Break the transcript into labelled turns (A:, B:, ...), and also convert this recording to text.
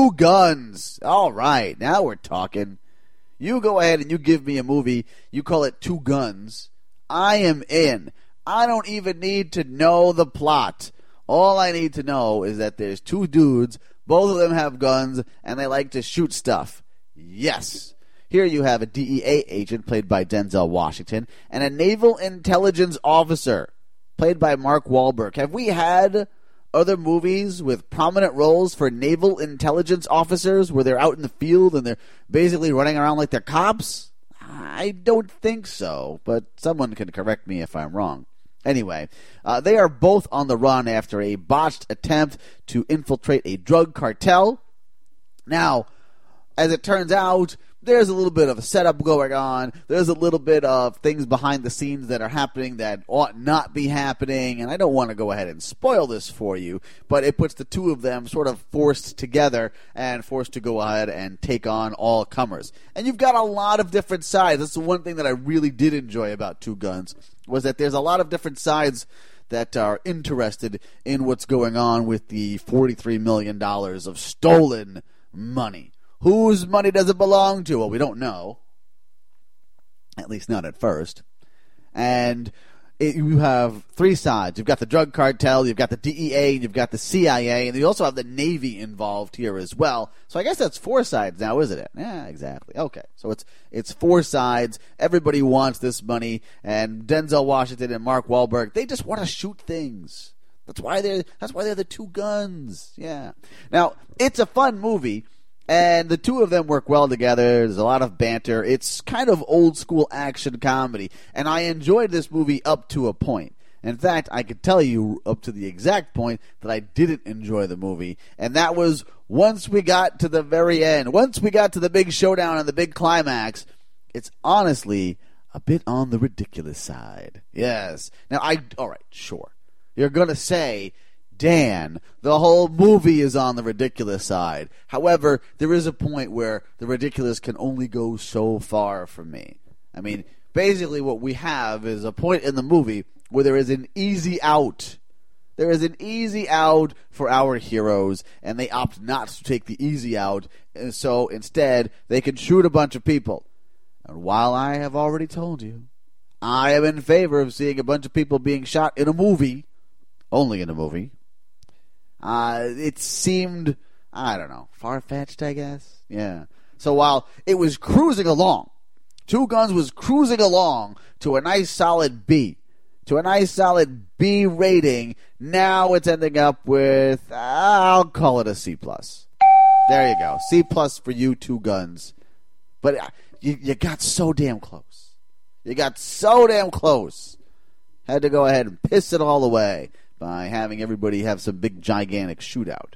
A: Two Guns. All right, now we're talking. You go ahead and you give me a movie. You call it Two Guns. I am in. I don't even need to know the plot. All I need to know is that there's two dudes, both of them have guns, and they like to shoot stuff. Yes. Here you have a DEA agent played by Denzel Washington and a naval intelligence officer played by Mark Wahlberg. Have we had other movies with prominent roles for naval intelligence officers where they're out in the field and they're basically running around like they're cops? I don't think so, but someone can correct me if I'm wrong. Anyway, uh, they are both on the run after a botched attempt to infiltrate a drug cartel. Now, as it turns out, there's a little bit of a setup going on. There's a little bit of things behind the scenes that are happening that ought not be happening. And I don't want to go ahead and spoil this for you, but it puts the two of them sort of forced together and forced to go ahead and take on all comers. And you've got a lot of different sides. That's the one thing that I really did enjoy about Two Guns was that there's a lot of different sides that are interested in what's going on with the $43 million of stolen money. Whose money does it belong to? Well, we don't know. At least not at first. And it, you have three sides. You've got the drug cartel, you've got the DEA, you've got the CIA, and you also have the Navy involved here as well. So I guess that's four sides now, isn't it? Yeah, exactly. Okay, so it's it's four sides. Everybody wants this money, and Denzel Washington and Mark Wahlberg they just want to shoot things. That's why they're that's why they're the two guns. Yeah. Now it's a fun movie and the two of them work well together. There's a lot of banter. It's kind of old school action comedy, and I enjoyed this movie up to a point. In fact, I could tell you up to the exact point that I didn't enjoy the movie, and that was once we got to the very end. Once we got to the big showdown and the big climax, it's honestly a bit on the ridiculous side. Yes. Now, I, alright, sure. You're gonna say Dan, the whole movie is on the ridiculous side. However, there is a point where the ridiculous can only go so far for me. I mean, basically, what we have is a point in the movie where there is an easy out. There is an easy out for our heroes, and they opt not to take the easy out, and so instead they can shoot a bunch of people. And while I have already told you, I am in favor of seeing a bunch of people being shot in a movie, only in a movie, uh, it seemed, I don't know, far fetched, I guess. Yeah. So while it was cruising along, Two Guns was cruising along to a nice solid B, to a nice solid B rating. Now it's ending up with, I'll call it a C plus. There you go, C plus for you, Two Guns. But uh, you, you got so damn close. You got so damn close. Had to go ahead and piss it all away by having everybody have some big gigantic shootout.